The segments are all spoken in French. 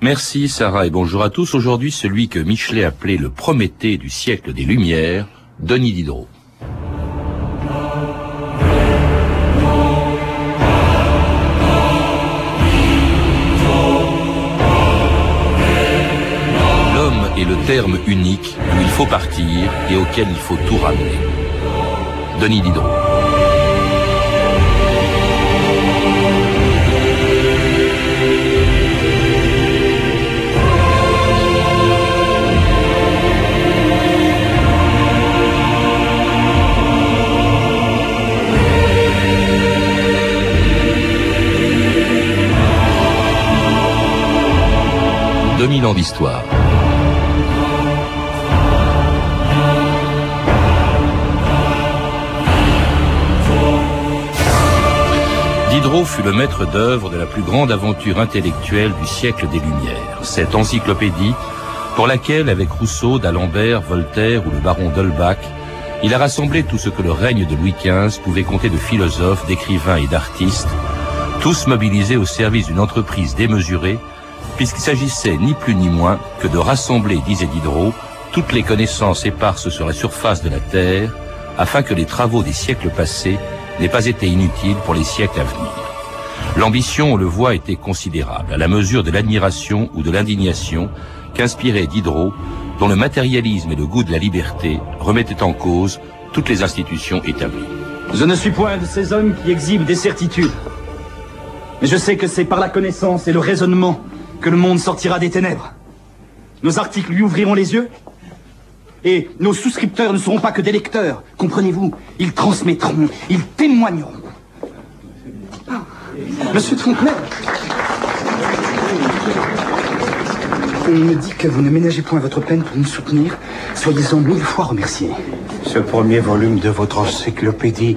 Merci Sarah et bonjour à tous. Aujourd'hui, celui que Michelet appelait le Prométhée du siècle des Lumières, Denis Diderot. L'homme est le terme unique où il faut partir et auquel il faut tout ramener. Denis Diderot. 2000 ans d'histoire. Diderot fut le maître d'œuvre de la plus grande aventure intellectuelle du siècle des Lumières, cette encyclopédie pour laquelle, avec Rousseau, d'Alembert, Voltaire ou le baron d'Holbach, il a rassemblé tout ce que le règne de Louis XV pouvait compter de philosophes, d'écrivains et d'artistes, tous mobilisés au service d'une entreprise démesurée puisqu'il s'agissait ni plus ni moins que de rassembler, disait Diderot, toutes les connaissances éparses sur la surface de la Terre, afin que les travaux des siècles passés n'aient pas été inutiles pour les siècles à venir. L'ambition, on le voit, était considérable, à la mesure de l'admiration ou de l'indignation qu'inspirait Diderot, dont le matérialisme et le goût de la liberté remettaient en cause toutes les institutions établies. Je ne suis point de ces hommes qui exhibent des certitudes. Mais je sais que c'est par la connaissance et le raisonnement que le monde sortira des ténèbres. Nos articles lui ouvriront les yeux et nos souscripteurs ne seront pas que des lecteurs, comprenez-vous Ils transmettront, ils témoigneront. Ah, Monsieur Trompelet, on me dit que vous ne ménagez point votre peine pour nous soutenir. Soyez-en mille fois remerciés. Ce premier volume de votre encyclopédie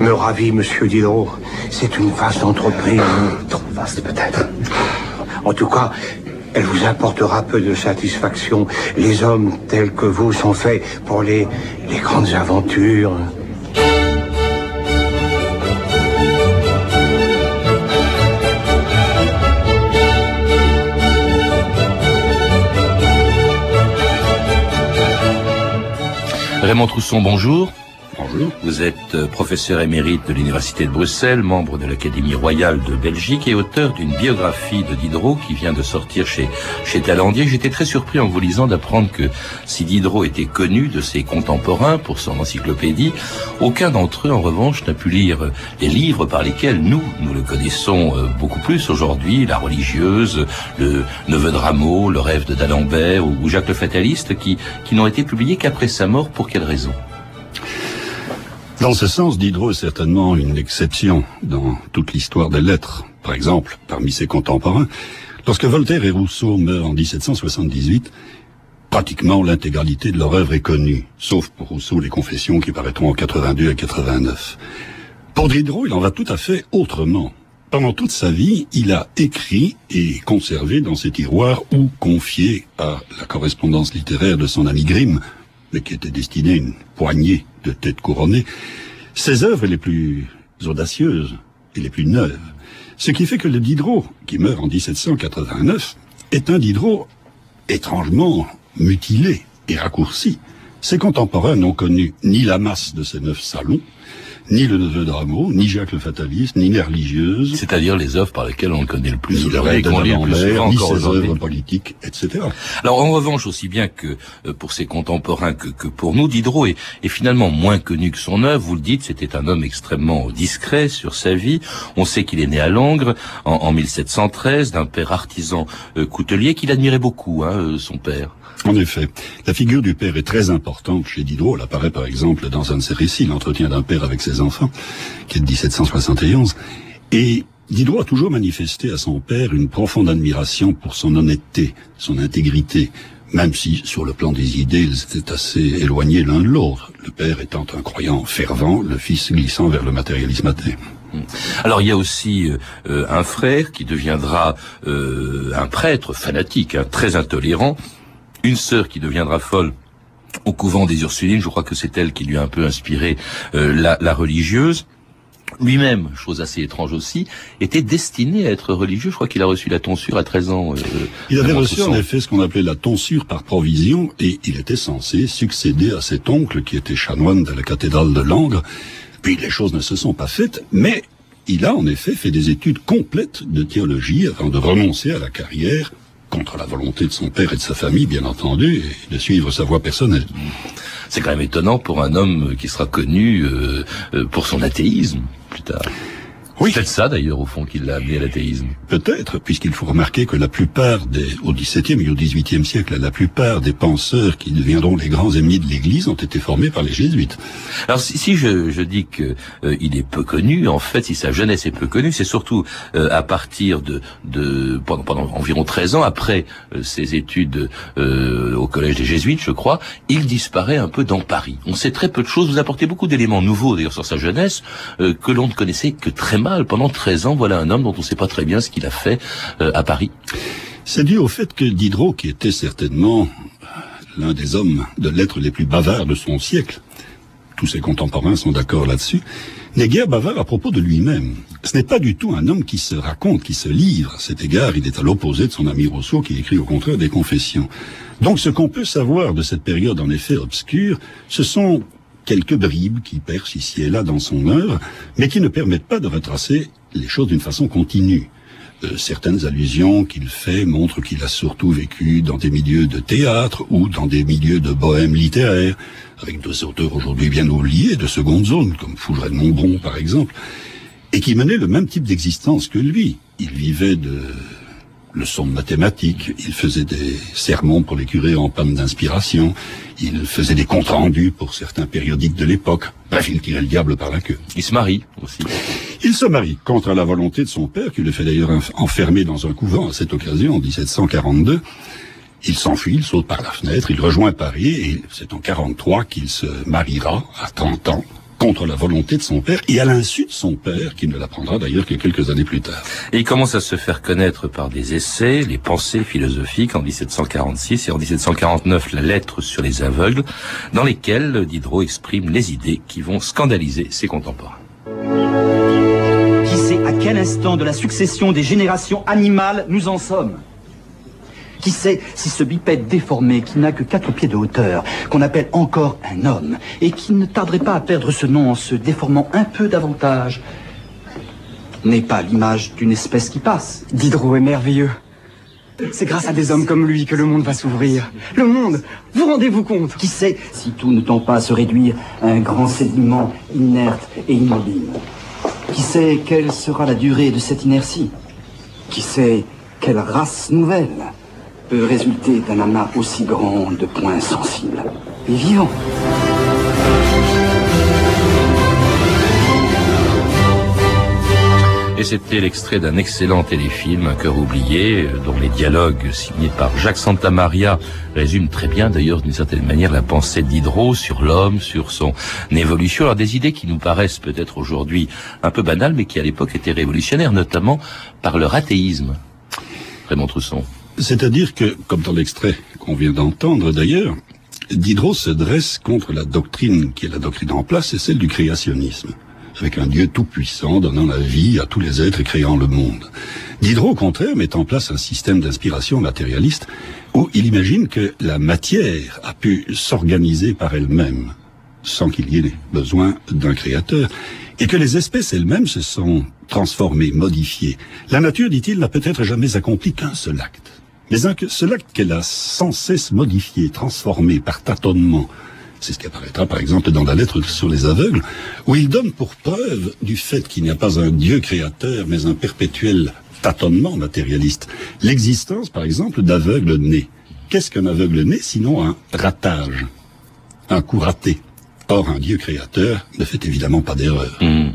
me ravit, monsieur Diderot. C'est une vaste entreprise. Trop vaste peut-être. En tout cas, elle vous apportera peu de satisfaction. Les hommes tels que vous sont faits pour les, grandes aventures. Raymond Trousson, bonjour. Vous êtes euh, professeur émérite de l'Université de Bruxelles, membre de l'Académie royale de Belgique et auteur d'une biographie de Diderot qui vient de sortir chez, chez Talandier. J'étais très surpris en vous lisant d'apprendre que si Diderot était connu de ses contemporains pour son encyclopédie, aucun d'entre eux, en revanche, n'a pu lire les livres par lesquels nous, nous le connaissons euh, beaucoup plus aujourd'hui, La religieuse, Le neveu de Rameau, Le rêve de d'Alembert ou Jacques le fataliste, qui, qui n'ont été publiés qu'après sa mort. Pour quelle raison? Dans ce sens, Diderot est certainement une exception dans toute l'histoire des lettres. Par exemple, parmi ses contemporains, lorsque Voltaire et Rousseau meurent en 1778, pratiquement l'intégralité de leur œuvre est connue, sauf pour Rousseau les confessions qui paraîtront en 82 et 89. Pour Diderot, il en va tout à fait autrement. Pendant toute sa vie, il a écrit et conservé dans ses tiroirs ou confié à la correspondance littéraire de son ami Grimm, mais qui était destiné à une poignée de têtes couronnées, ses œuvres les plus audacieuses et les plus neuves. Ce qui fait que le Diderot, qui meurt en 1789, est un Diderot étrangement mutilé et raccourci. Ses contemporains n'ont connu ni la masse de ces neuf salons, ni le neveu de Rameau, ni Jacques le Fataliste, ni les religieuses. C'est-à-dire les œuvres par lesquelles on le connaît le plus aujourd'hui, qu'on lit le plus souvent ni encore ses œuvres politiques, etc. Alors en revanche, aussi bien que euh, pour ses contemporains que, que pour nous, Diderot est, est finalement moins connu que son œuvre. Vous le dites, c'était un homme extrêmement discret sur sa vie. On sait qu'il est né à Langres en, en 1713 d'un père artisan euh, coutelier qu'il admirait beaucoup, hein, euh, son père. En effet, la figure du père est très importante chez Diderot. Elle apparaît par exemple dans un de ses récits, l'entretien d'un père avec ses enfants, qui est de 1771. Et Diderot a toujours manifesté à son père une profonde admiration pour son honnêteté, son intégrité, même si, sur le plan des idées, ils étaient assez éloignés l'un de l'autre. Le père étant un croyant fervent, le fils glissant vers le matérialisme athée. Alors il y a aussi euh, un frère qui deviendra euh, un prêtre fanatique, hein, très intolérant, une sœur qui deviendra folle au couvent des Ursulines. Je crois que c'est elle qui lui a un peu inspiré euh, la, la religieuse. lui-même, chose assez étrange aussi, était destiné à être religieux. Je crois qu'il a reçu la tonsure à 13 ans. Euh, il avait reçu en effet ce qu'on appelait la tonsure par provision et il était censé succéder à cet oncle qui était chanoine de la cathédrale de Langres. Puis les choses ne se sont pas faites, mais il a en effet fait des études complètes de théologie avant de renoncer à la carrière contre la volonté de son père et de sa famille, bien entendu, et de suivre sa voie personnelle. C'est quand même étonnant pour un homme qui sera connu euh, euh, pour son athéisme plus tard. Oui. C'est ça d'ailleurs au fond qui l'a amené à l'athéisme. Peut-être, puisqu'il faut remarquer que la plupart des, au XVIIe et au XVIIIe siècle, la plupart des penseurs qui deviendront les grands ennemis de l'Église ont été formés par les jésuites. Alors si, si je, je, dis que euh, il est peu connu, en fait, si sa jeunesse est peu connue, c'est surtout euh, à partir de, de pendant, pendant, environ 13 ans après euh, ses études au collège des jésuites, je crois, il disparaît un peu dans Paris. On sait très peu de choses. Vous apportez beaucoup d'éléments nouveaux d'ailleurs sur sa jeunesse que l'on ne connaissait que très pendant 13 ans, voilà un homme dont on ne sait pas très bien ce qu'il a fait euh, à Paris. C'est dû au fait que Diderot, qui était certainement l'un des hommes de lettres les plus bavards de son siècle, tous ses contemporains sont d'accord là-dessus, n'est guère bavard à propos de lui-même. Ce n'est pas du tout un homme qui se raconte, qui se livre. À cet égard, il est à l'opposé de son ami Rousseau, qui écrit au contraire des confessions. Donc ce qu'on peut savoir de cette période en effet obscure, ce sont quelques bribes qui percent ici et là dans son œuvre, mais qui ne permettent pas de retracer les choses d'une façon continue. Euh, certaines allusions qu'il fait montrent qu'il a surtout vécu dans des milieux de théâtre ou dans des milieux de bohème littéraire, avec deux auteurs aujourd'hui bien oubliés de seconde zone, comme Fougeray de Montbron par exemple, et qui menaient le même type d'existence que lui. Il vivait de leçons de mathématiques, il faisait des sermons pour les curés en panne d'inspiration, il faisait des comptes rendus pour certains périodiques de l'époque. Bref, il tirait le diable par la queue. Il se marie aussi. Il se marie contre la volonté de son père, qui le fait d'ailleurs enfermer dans un couvent à cette occasion, en 1742. Il s'enfuit, il saute par la fenêtre, il rejoint Paris, et c'est en 43 qu'il se mariera à 30 ans contre la volonté de son père et à l'insu de son père, qui ne l'apprendra d'ailleurs que quelques années plus tard. Et il commence à se faire connaître par des essais, les pensées philosophiques en 1746 et en 1749 la lettre sur les aveugles, dans lesquelles Diderot exprime les idées qui vont scandaliser ses contemporains. Qui sait à quel instant de la succession des générations animales nous en sommes? Qui sait si ce bipède déformé, qui n'a que quatre pieds de hauteur, qu'on appelle encore un homme, et qui ne tarderait pas à perdre ce nom en se déformant un peu davantage, n'est pas l'image d'une espèce qui passe. Diderot est merveilleux. C'est grâce à des hommes comme lui que le monde va s'ouvrir. Le monde, vous rendez-vous compte? Qui sait si tout ne tend pas à se réduire à un grand sédiment inerte et immobile? Qui sait quelle sera la durée de cette inertie? Qui sait quelle race nouvelle? Peut résulter d'un amas aussi grand de points sensibles et vivants. Et c'était l'extrait d'un excellent téléfilm, Un cœur oublié, dont les dialogues signés par Jacques Santamaria résument très bien d'ailleurs d'une certaine manière la pensée d'Hydro sur l'homme, sur son évolution. Alors des idées qui nous paraissent peut-être aujourd'hui un peu banales, mais qui à l'époque étaient révolutionnaires, notamment par leur athéisme. Raymond Trousson. C'est-à-dire que, comme dans l'extrait qu'on vient d'entendre d'ailleurs, Diderot se dresse contre la doctrine qui est la doctrine en place, c'est celle du créationnisme, avec un Dieu tout-puissant donnant la vie à tous les êtres et créant le monde. Diderot, au contraire, met en place un système d'inspiration matérialiste où il imagine que la matière a pu s'organiser par elle-même, sans qu'il y ait besoin d'un créateur, et que les espèces elles-mêmes se sont transformées, modifiées. La nature, dit-il, n'a peut-être jamais accompli qu'un seul acte mais cela qu'elle a sans cesse modifié, transformé par tâtonnement, c'est ce qui apparaîtra par exemple dans la lettre sur les aveugles, où il donne pour preuve du fait qu'il n'y a pas un Dieu créateur, mais un perpétuel tâtonnement matérialiste, l'existence par exemple d'aveugles nés. Qu'est-ce qu'un aveugle né sinon un ratage, un coup raté? Or, un Dieu créateur ne fait évidemment pas d'erreur. Mmh.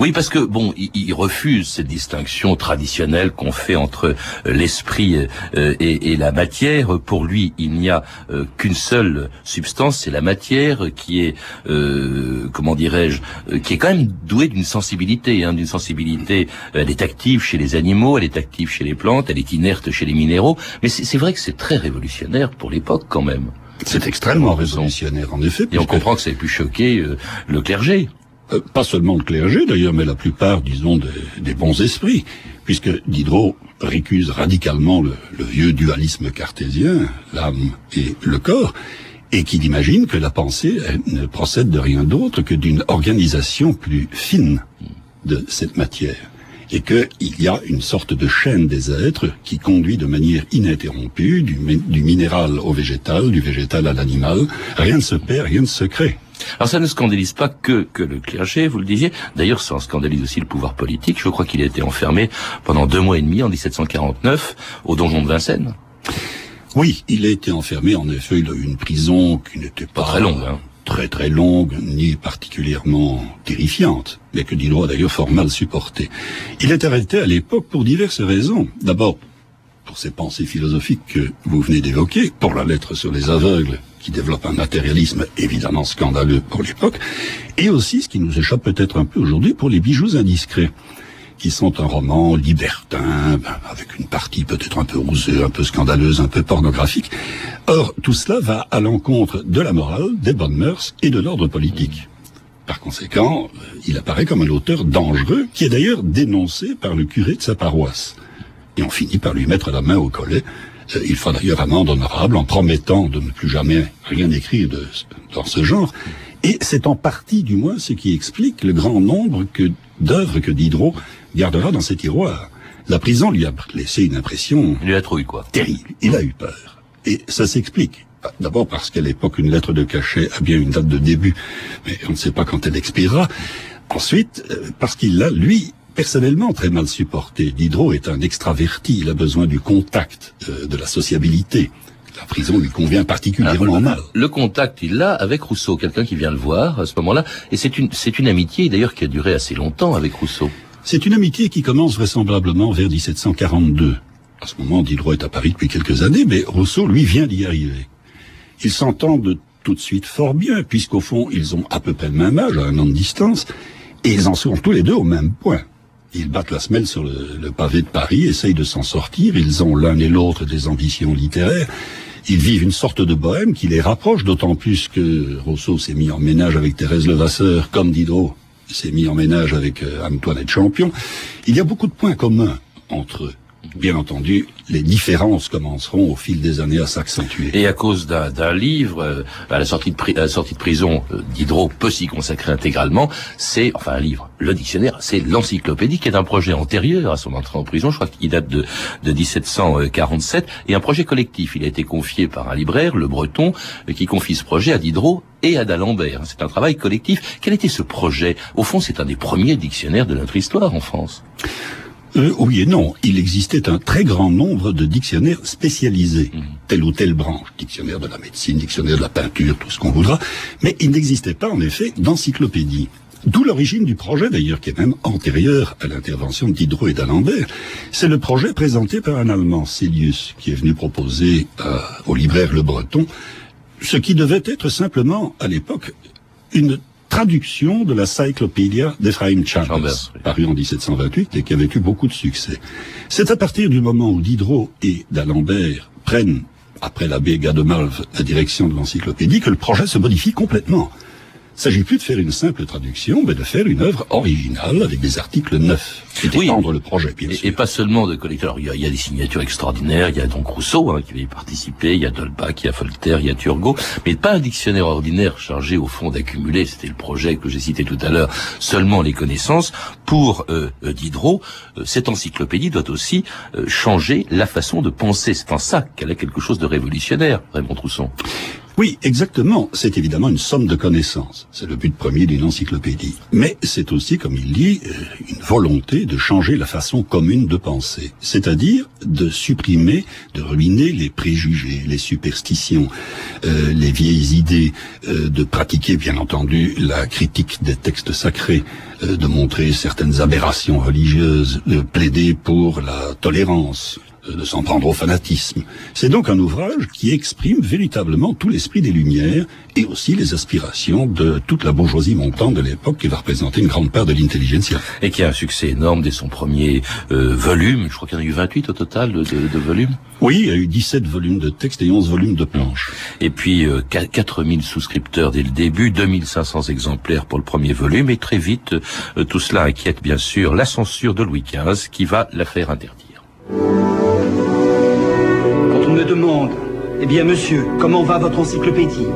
Oui, parce que bon, il, refuse cette distinction traditionnelle qu'on fait entre euh, l'esprit euh, et, la matière. Pour lui, il n'y a euh, qu'une seule substance, c'est la matière, qui est, comment dirais-je, qui est quand même douée d'une sensibilité, hein, d'une sensibilité. Elle est active chez les animaux, elle est active chez les plantes, elle est inerte chez les minéraux. Mais c'est vrai que c'est très révolutionnaire pour l'époque quand même. C'est extrêmement révolutionnaire, en effet. Et on comprend que ça ait pu choquer le clergé. Euh, pas seulement le clergé d'ailleurs, mais la plupart, disons, des, bons esprits, puisque Diderot récuse radicalement le, vieux dualisme cartésien, l'âme et le corps, et qu'il imagine que la pensée ne procède de rien d'autre que d'une organisation plus fine de cette matière et qu'il y a une sorte de chaîne des êtres qui conduit de manière ininterrompue du, du minéral au végétal, du végétal à l'animal. Rien ne se perd, rien ne se crée. Alors ça ne scandalise pas que, que le clergé, vous le disiez. D'ailleurs, ça en scandalise aussi le pouvoir politique. Je crois qu'il a été enfermé pendant deux mois et demi en 1749 au donjon de Vincennes. Oui, il a été enfermé en effet dans une prison qui n'était pas, très longue. Hein. Très très longue, ni particulièrement terrifiante, mais que Diderot a d'ailleurs fort mal supporté. Il est arrêté à l'époque pour diverses raisons. D'abord, pour ses pensées philosophiques que vous venez d'évoquer, pour la lettre sur les aveugles qui développe un matérialisme évidemment scandaleux pour l'époque, et aussi, ce qui nous échappe peut-être un peu aujourd'hui, pour les bijoux indiscrets, qui sont un roman libertin, avec une partie peut-être un peu rouseuse, un peu scandaleuse, un peu pornographique. Or, tout cela va à l'encontre de la morale, des bonnes mœurs et de l'ordre politique. Par conséquent, il apparaît comme un auteur dangereux, qui est d'ailleurs dénoncé par le curé de sa paroisse. Et on finit par lui mettre la main au collet euh, il fera d'ailleurs amende honorable en promettant de ne plus jamais rien écrire dans ce genre. Et c'est en partie, du moins, ce qui explique le grand nombre que, d'œuvres que Diderot gardera dans ses tiroirs. La prison lui a laissé une impression... Il a trouvé quoi Terrible. Il a eu peur. Et ça s'explique. D'abord parce qu'à l'époque, une lettre de cachet a bien une date de début, mais on ne sait pas quand elle expirera. Ensuite, euh, parce qu'il l'a, lui, personnellement très mal supporté. Diderot est un extraverti, il a besoin du contact, euh, de la sociabilité. La prison lui convient particulièrement mal. Le contact, il l'a avec Rousseau, quelqu'un qui vient le voir à ce moment-là, et c'est une, c'est une amitié d'ailleurs qui a duré assez longtemps avec Rousseau. C'est une amitié qui commence vraisemblablement vers 1742. À ce moment, Diderot est à Paris depuis quelques années, mais Rousseau, lui, vient d'y arriver. Ils s'entendent tout de suite fort bien, puisqu'au fond, ils ont à peu près le même âge, à un an de distance, et ils en sont tous les deux au même point. Ils battent la semelle sur le, pavé de Paris, essayent de s'en sortir. Ils ont l'un et l'autre des ambitions littéraires. Ils vivent une sorte de bohème qui les rapproche, d'autant plus que Rousseau s'est mis en ménage avec Thérèse Levasseur, comme Diderot s'est mis en ménage avec euh, Antoinette Champion. Il y a beaucoup de points communs entre eux. Bien entendu, les différences commenceront au fil des années à s'accentuer. Et à cause d'un livre, euh, à la sortie de, prison, euh, Diderot peut s'y consacrer intégralement. C'est, enfin un livre, le dictionnaire, c'est l'encyclopédie qui est un projet antérieur à son entrée en prison. Je crois qu'il date de, de 1747 et un projet collectif. Il a été confié par un libraire, le Breton, euh, qui confie ce projet à Diderot et à d'Alembert. C'est un travail collectif. Quel était ce projet? Au fond, c'est un des premiers dictionnaires de notre histoire en France. Euh, oui et non. Il existait un très grand nombre de dictionnaires spécialisés, mmh. telle ou telle branche, dictionnaire de la médecine, dictionnaire de la peinture, tout ce qu'on voudra, mais il n'existait pas en effet d'encyclopédie. D'où l'origine du projet d'ailleurs, qui est même antérieur à l'intervention de Diderot et d'Alembert. C'est le projet présenté par un Allemand, Celius, qui est venu proposer euh, au libraire Le Breton ce qui devait être simplement, à l'époque, une traduction de la Cyclopédia d'Ephraim Chambers, paru en 1728 et qui avait eu beaucoup de succès. C'est à partir du moment où Diderot et d'Alembert prennent, après l'abbé Gademalve, la direction de l'encyclopédie, que le projet se modifie complètement. Il ne s'agit plus de faire une simple traduction, mais de faire une œuvre originale avec des articles neufs. Et d'étendre le projet, bien et, sûr. Et pas seulement de collecteurs. Il y, a, des signatures extraordinaires. Il y a donc Rousseau hein, qui va y participer. Il y a Dolbach, il y a Voltaire, il y a Turgot. Mais pas un dictionnaire ordinaire chargé au fond d'accumuler. C'était le projet que j'ai cité tout à l'heure. Seulement les connaissances. Pour euh, euh Diderot, euh, cette encyclopédie doit aussi euh, changer la façon de penser. C'est en ça qu'elle a quelque chose de révolutionnaire, Raymond Trousson. Oui, exactement. C'est évidemment une somme de connaissances. C'est le but premier d'une encyclopédie. Mais c'est aussi, comme il dit, euh, une volonté de changer la façon commune de penser. C'est-à-dire de supprimer, de ruiner les préjugés, les superstitions, euh, les vieilles idées, euh, de pratiquer, bien entendu, la critique des textes sacrés, de montrer certaines aberrations religieuses, de plaider pour la tolérance, de s'en prendre au fanatisme. C'est donc un ouvrage qui exprime véritablement tout l'esprit des Lumières et aussi les aspirations de toute la bourgeoisie montante de l'époque qui va représenter une grande part de l'intelligentsia. Et qui a un succès énorme dès son premier euh, volume. Je crois qu'il y en a eu 28 au total de, de, volumes. Oui, il y a eu 17 volumes de texte et 11 volumes de planches. Et puis euh, 4000 souscripteurs dès le début, 2500 exemplaires pour le premier volume et très vite euh, tout cela inquiète bien sûr la censure de Louis XV qui va la faire interdire. Eh bien monsieur, comment va votre encyclopédie?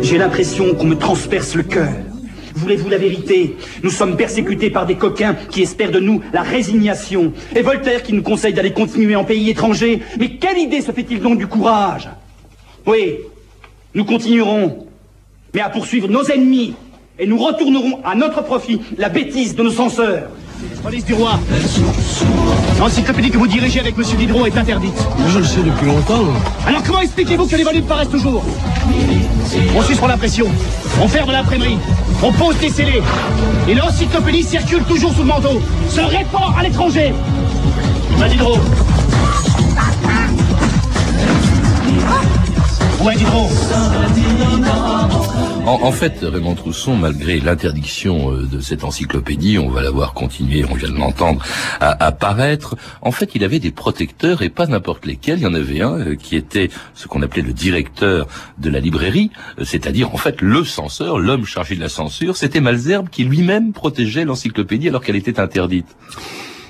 J'ai l'impression qu'on me transperce le cœur. Voulez-vous la vérité? Nous sommes persécutés par des coquins qui espèrent de nous la résignation. Et Voltaire qui nous conseille d'aller continuer en pays étranger. Mais quelle idée se fait-il donc du courage? Oui, nous continuerons, mais à poursuivre nos ennemis. Et nous retournerons à notre profit la bêtise de nos censeurs. Police du roi. L'encyclopédie que vous dirigez avec Monsieur Diderot est interdite. Je le sais depuis longtemps. Alors comment expliquez-vous que les volumes paraissent toujours? On suspend l'impression, on ferme l'imprimerie, on pose des scellés, et l'encyclopédie circule toujours sous le manteau, se répand à l'étranger. Va Diderot. Ouais, Diderot. En, fait, Raymond Trousson, malgré l'interdiction euh, de cette encyclopédie, on va la voir continuer, on vient de l'entendre, à, apparaître, en fait, il avait des protecteurs et pas n'importe lesquels. Il y en avait un euh, qui était ce qu'on appelait le directeur de la librairie, euh, c'est-à-dire en fait le censeur, l'homme chargé de la censure. C'était Malzerbe qui lui-même protégeait l'encyclopédie alors qu'elle était interdite.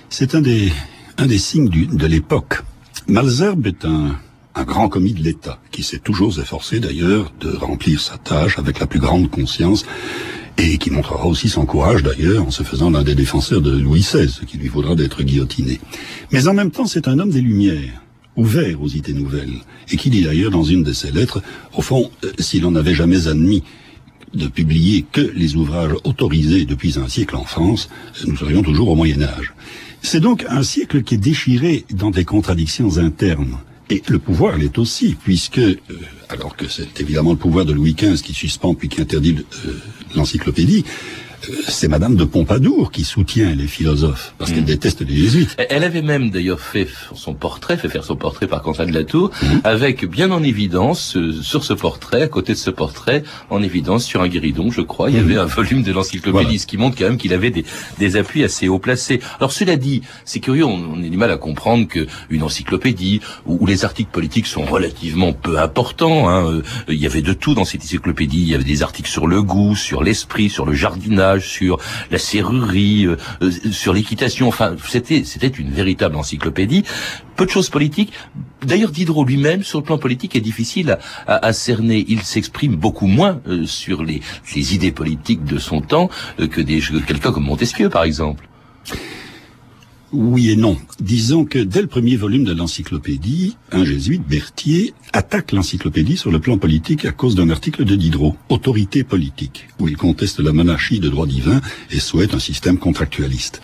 C'est un des, un des signes de l'époque. Malzerbe est un, un grand commis de l'État, qui s'est toujours efforcé d'ailleurs de remplir sa tâche avec la plus grande conscience, et qui montrera aussi son courage d'ailleurs en se faisant l'un des défenseurs de Louis XVI, ce qui lui vaudra d'être guillotiné. Mais en même temps, c'est un homme des Lumières, ouvert aux idées nouvelles, et qui dit d'ailleurs dans une de ses lettres, au fond, euh, s'il en avait jamais admis de publier que les ouvrages autorisés depuis un siècle en France, nous serions toujours au Moyen Âge. C'est donc un siècle qui est déchiré dans des contradictions internes et le pouvoir l'est aussi, puisque, euh, alors que c'est évidemment le pouvoir de Louis XV qui suspend puis qui interdit euh, l'encyclopédie, c'est Madame de Pompadour qui soutient les philosophes, parce qu'elle mm. déteste les jésuites. Elle avait même d'ailleurs fait son portrait, fait faire son portrait par Quentin de la Tour, mm. avec bien en évidence, euh, sur ce portrait, à côté de ce portrait, en évidence sur un guéridon, je crois, il y mm. avait un volume de l'encyclopédie, ce qui montre quand même qu'il avait des, des, appuis assez haut placés. Alors cela dit, c'est curieux, on, on, a du mal à comprendre que une encyclopédie, où, les articles politiques sont relativement peu importants, hein, euh, il y avait de tout dans cette encyclopédie, il y avait des articles sur le goût, sur l'esprit, sur le jardinage, sur la serrurerie, euh, euh, sur l'équitation. Enfin, c'était c'était une véritable encyclopédie. Peu de choses politiques. D'ailleurs, Diderot lui-même, sur le plan politique, est difficile à, cerner. Il s'exprime beaucoup moins euh, sur les, les, idées politiques de son temps que des quelqu'un comme Montesquieu, par exemple. Oui et non. Disons que dès le premier volume de l'encyclopédie, un jésuite, Berthier, attaque l'encyclopédie sur le plan politique à cause d'un article de Diderot, Autorité politique, où il conteste la monarchie de droit divin et souhaite un système contractualiste.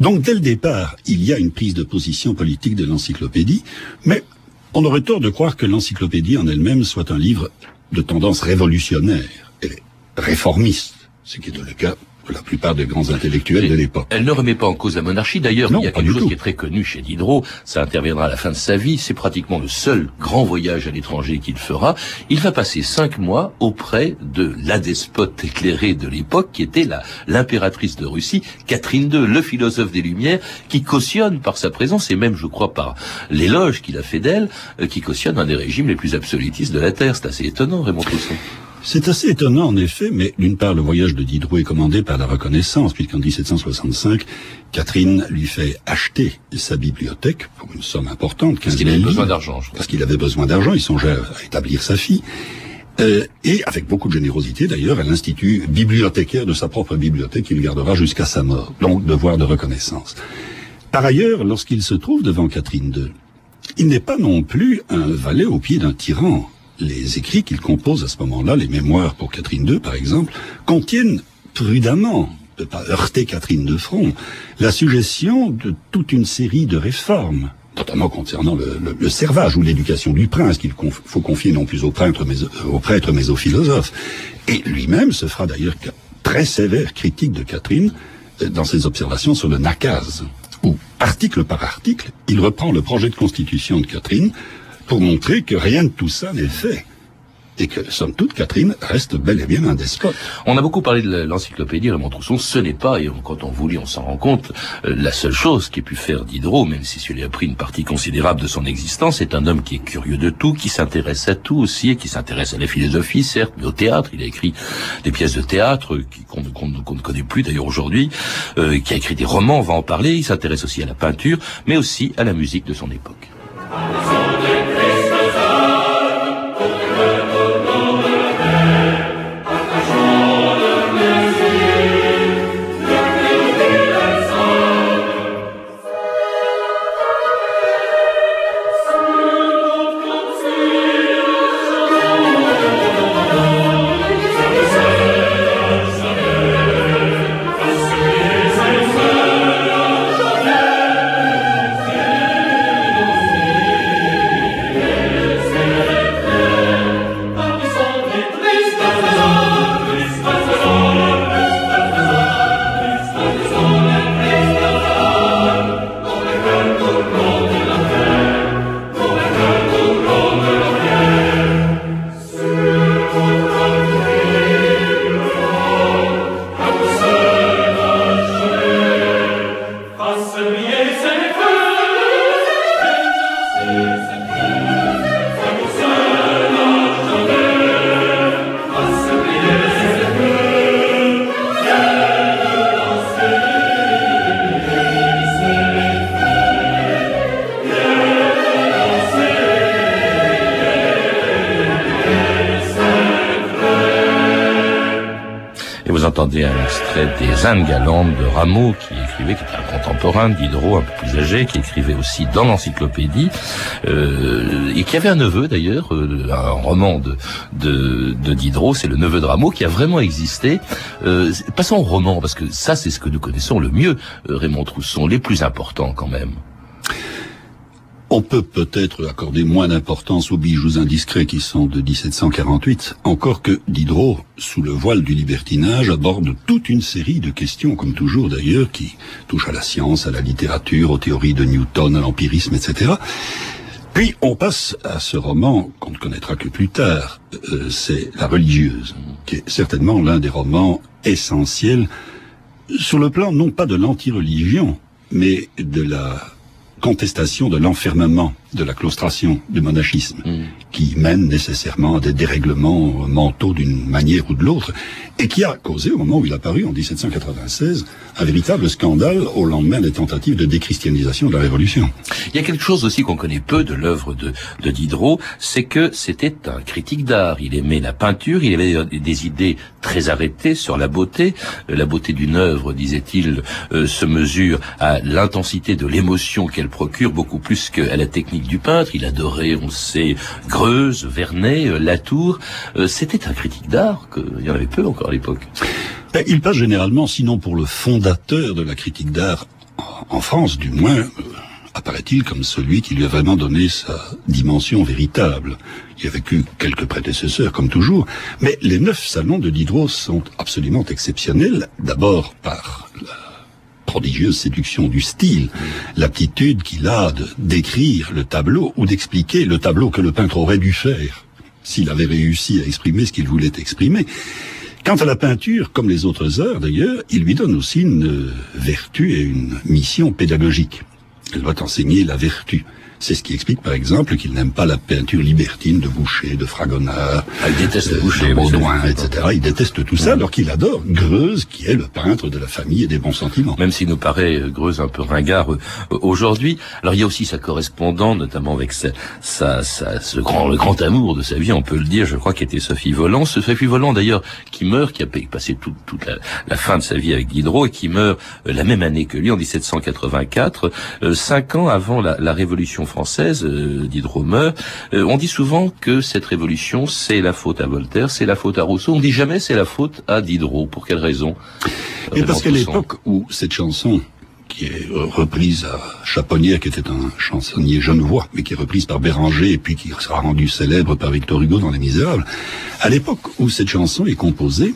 Donc dès le départ, il y a une prise de position politique de l'encyclopédie, mais on aurait tort de croire que l'encyclopédie en elle-même soit un livre de tendance révolutionnaire et réformiste, ce qui est le cas la plupart des grands intellectuels de l'époque. Elle ne remet pas en cause la monarchie. D'ailleurs, il y a quelque chose qui est très connu chez Diderot. Ça interviendra à la fin de sa vie. C'est pratiquement le seul grand voyage à l'étranger qu'il fera. Il va passer cinq mois auprès de la despote éclairée de l'époque, qui était la l'impératrice de Russie, Catherine II, le philosophe des Lumières, qui cautionne par sa présence et même, je crois, par l'éloge qu'il a fait d'elle, euh, qui cautionne un des régimes les plus absolutistes de la Terre. C'est assez étonnant, Raymond Poussin. C'est assez étonnant en effet, mais d'une part le voyage de Diderot est commandé par la reconnaissance, puisqu'en 1765, Catherine lui fait acheter sa bibliothèque pour une somme importante. Parce qu'il avait besoin d'argent. Parce qu'il avait besoin d'argent, il songeait à établir sa fille. Euh, et avec beaucoup de générosité d'ailleurs, elle institue bibliothécaire de sa propre bibliothèque qu'il gardera jusqu'à sa mort. Donc devoir de reconnaissance. Par ailleurs, lorsqu'il se trouve devant Catherine II, il n'est pas non plus un valet au pied d'un tyran les écrits qu'il compose à ce moment-là, les mémoires pour Catherine II par exemple, contiennent prudemment, de pas heurter Catherine de front, la suggestion de toute une série de réformes notamment concernant le, servage ou l'éducation du prince, qu'il faut confier non plus aux prêtres, mais, aux prêtres, mais aux philosophes. Et lui-même se fera d'ailleurs très sévère critique de Catherine euh, dans ses observations sur le nakaz, où, article par article, il reprend le projet de constitution de Catherine pour montrer que rien de tout ça n'est fait et que, somme toute, Catherine reste bel et bien un despote. On a beaucoup parlé de l'encyclopédie Raymond Trousson, ce n'est pas, et quand on vous lit, on s'en rend compte, euh, la seule chose qu'ait pu faire Diderot, même si celui a pris une partie considérable de son existence, c'est un homme qui est curieux de tout, qui s'intéresse à tout aussi, et qui s'intéresse à la philosophie, certes, mais au théâtre. Il a écrit des pièces de théâtre qu'on ne connaît plus d'ailleurs aujourd'hui, euh, qui a écrit des romans, on va en parler. Il s'intéresse aussi à la peinture, mais aussi à la musique de son époque. Amen. Indes galantes de Rameau, qui écrivait, qui était un contemporain de Diderot, un peu plus âgé, qui écrivait aussi dans l'encyclopédie, euh, et qui avait un neveu d'ailleurs, euh, un roman de, de, de Diderot, c'est le neveu de Rameau, qui a vraiment existé. Euh, passons au roman, parce que ça c'est ce que nous connaissons le mieux, Raymond Trousson, les plus importants quand même. On peut peut-être accorder moins d'importance aux bijoux indiscrets qui sont de 1748, encore que Diderot, sous le voile du libertinage, aborde toute une série de questions, comme toujours d'ailleurs, qui touchent à la science, à la littérature, aux théories de Newton, à l'empirisme, etc. Puis on passe à ce roman qu'on ne connaîtra que plus tard, euh, c'est La religieuse, qui est certainement l'un des romans essentiels sur le plan non pas de l'anti-religion, mais de la contestation de l'enfermement, de la claustration, du monachisme, mm. qui mène nécessairement à des dérèglements mentaux d'une manière ou de l'autre, et qui a causé, au moment où il a paru en 1796, un véritable scandale au lendemain des tentatives de déchristianisation de la Révolution. Il y a quelque chose aussi qu'on connaît peu de l'œuvre de, de, Diderot, c'est que c'était un critique d'art. Il aimait la peinture, il avait des idées très arrêtées sur la beauté. La beauté d'une œuvre, disait-il, euh, se mesure à l'intensité de l'émotion qu'elle procure beaucoup plus qu'à la technique du peintre. Il adorait, on sait, Greuze, Vernet, euh, Latour. Euh, c'était un critique d'art, qu'il y en avait peu encore à l'époque. Ben, il passe généralement, sinon pour le fondateur de la critique d'art, en France du moins, euh, apparaît-il comme celui qui lui a vraiment donné sa dimension véritable. Il a vécu quelques prédécesseurs, comme toujours, mais les neuf salons de Diderot sont absolument exceptionnels, d'abord par prodigieuse séduction du style, l'aptitude qu'il a de d'écrire le tableau ou d'expliquer le tableau que le peintre aurait dû faire s'il avait réussi à exprimer ce qu'il voulait exprimer. Quant à la peinture, comme les autres arts d'ailleurs, il lui donne aussi une vertu et une mission pédagogique. Elle doit enseigner la vertu. C'est ce qui explique, par exemple, qu'il n'aime pas la peinture libertine de Boucher, de Fragonard, ah, il déteste euh, Boucher, de Baudouin, etc. Il déteste tout ça, alors qu'il adore Greuze, qui est le peintre de la famille et des bons sentiments. Même s'il nous paraît euh, Greuze un peu ringard euh, aujourd'hui. Alors il y a aussi sa correspondante, notamment avec sa, sa, sa, ce grand, le grand amour de sa vie, on peut le dire, je crois, qui était Sophie Volant. Ce Sophie Volant, d'ailleurs, qui meurt, qui a passé toute, toute la, la, fin de sa vie avec Diderot et qui meurt la même année que lui, en 1784, cinq ans avant la, la Révolution française, euh, Diderot meurt. Euh, on dit souvent que cette révolution, c'est la faute à Voltaire, c'est la faute à Rousseau. On dit jamais c'est la faute à Diderot. Pour quelle raison? Et parce qu'à l'époque où cette chanson qui est reprise à Chaponnière, qui était un chansonnier genevois, mais qui est reprise par Béranger et puis qui sera rendue célèbre par Victor Hugo dans Les Misérables. À l'époque où cette chanson est composée,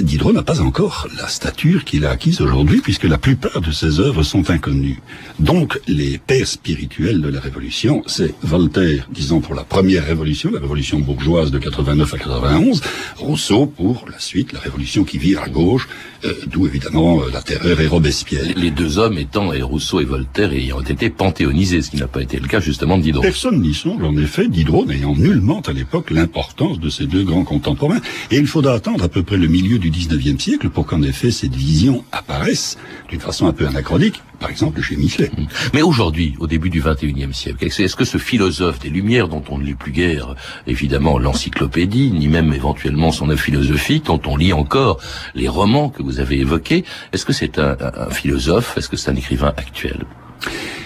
Diderot n'a pas encore la stature qu'il a acquise aujourd'hui, puisque la plupart de ses œuvres sont inconnues. Donc, les pères spirituels de la Révolution, c'est Voltaire, disons pour la première révolution, la révolution bourgeoise de 89 à 91, Rousseau pour la suite, la révolution qui vire à gauche, euh, d'où évidemment euh, la terreur et Robespierre. Les deux hommes étant, et Rousseau et Voltaire, ayant été panthéonisés, ce qui n'a pas été le cas justement de Diderot. Personne n'y songe, en effet, Diderot n'ayant nullement à l'époque l'importance de ces deux grands contemporains. Et il faudra attendre à peu près le milieu du 19e siècle pour qu'en effet cette vision apparaisse d'une façon un peu anachronique, par exemple chez Michelet. Mmh. Mais aujourd'hui, au début du 21e siècle, est-ce que ce philosophe des Lumières, dont on ne lit plus guère évidemment l'encyclopédie, ni même éventuellement son œuvre philosophique, dont on lit encore les romans que vous avez évoqués, est-ce que c'est un, un philosophe, est-ce que c'est un écrivain actuel,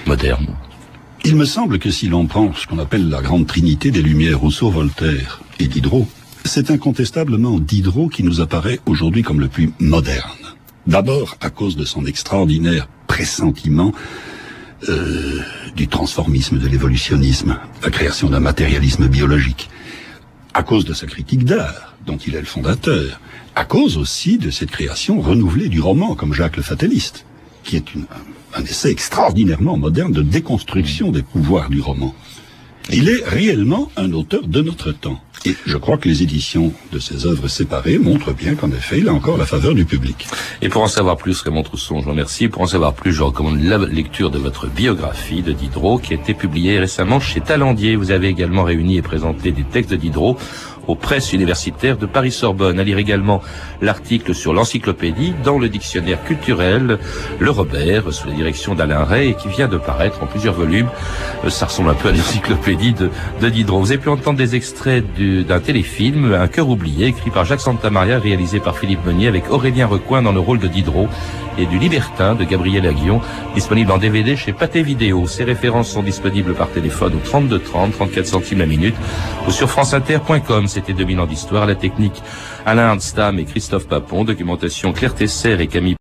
moderne? Il me semble que si l'on prend ce qu'on appelle la grande trinité des Lumières, Rousseau, Voltaire et Diderot, c'est incontestablement Diderot qui nous apparaît aujourd'hui comme le plus moderne. D'abord à cause de son extraordinaire pressentiment euh, du transformisme, de l'évolutionnisme, la création d'un matérialisme biologique, à cause de sa critique d'art, dont il est le fondateur, à cause aussi de cette création renouvelée du roman, comme Jacques le Fataliste, qui est un essai extraordinairement moderne de déconstruction des pouvoirs du roman. Il est réellement un auteur de notre temps. Et je crois que les éditions de ses œuvres séparées montrent bien qu'en effet, il a encore la faveur du public. Et pour en savoir plus, Raymond Trousson, je vous remercie. Pour en savoir plus, je recommande la lecture de votre biographie de Diderot qui a été publiée récemment chez Talandier. Vous avez également réuni et présenté des textes de Diderot aux presses universitaires de Paris-Sorbonne. À lire également l'article sur l'encyclopédie dans le dictionnaire culturel Le Robert, sous la direction d'Alain Ray, et qui vient de paraître en plusieurs volumes. Ça ressemble un peu à l'encyclopédie de, de Diderot. Vous avez pu entendre des extraits d'un téléfilm, Un cœur oublié, écrit par Jacques Santamaria, réalisé par Philippe Meunier, avec Aurélien Recoin dans le rôle de Diderot et du Libertin de Gabriel Aguillon, disponible en DVD chez Pathé Vidéo. Ces références sont disponibles par téléphone au 32 30, 34 centimes la minute, ou sur franceinter.com. C'était 2000 ans d'histoire, la technique Alain Hardstam et Christophe Papon, documentation Claire Tesser et Camille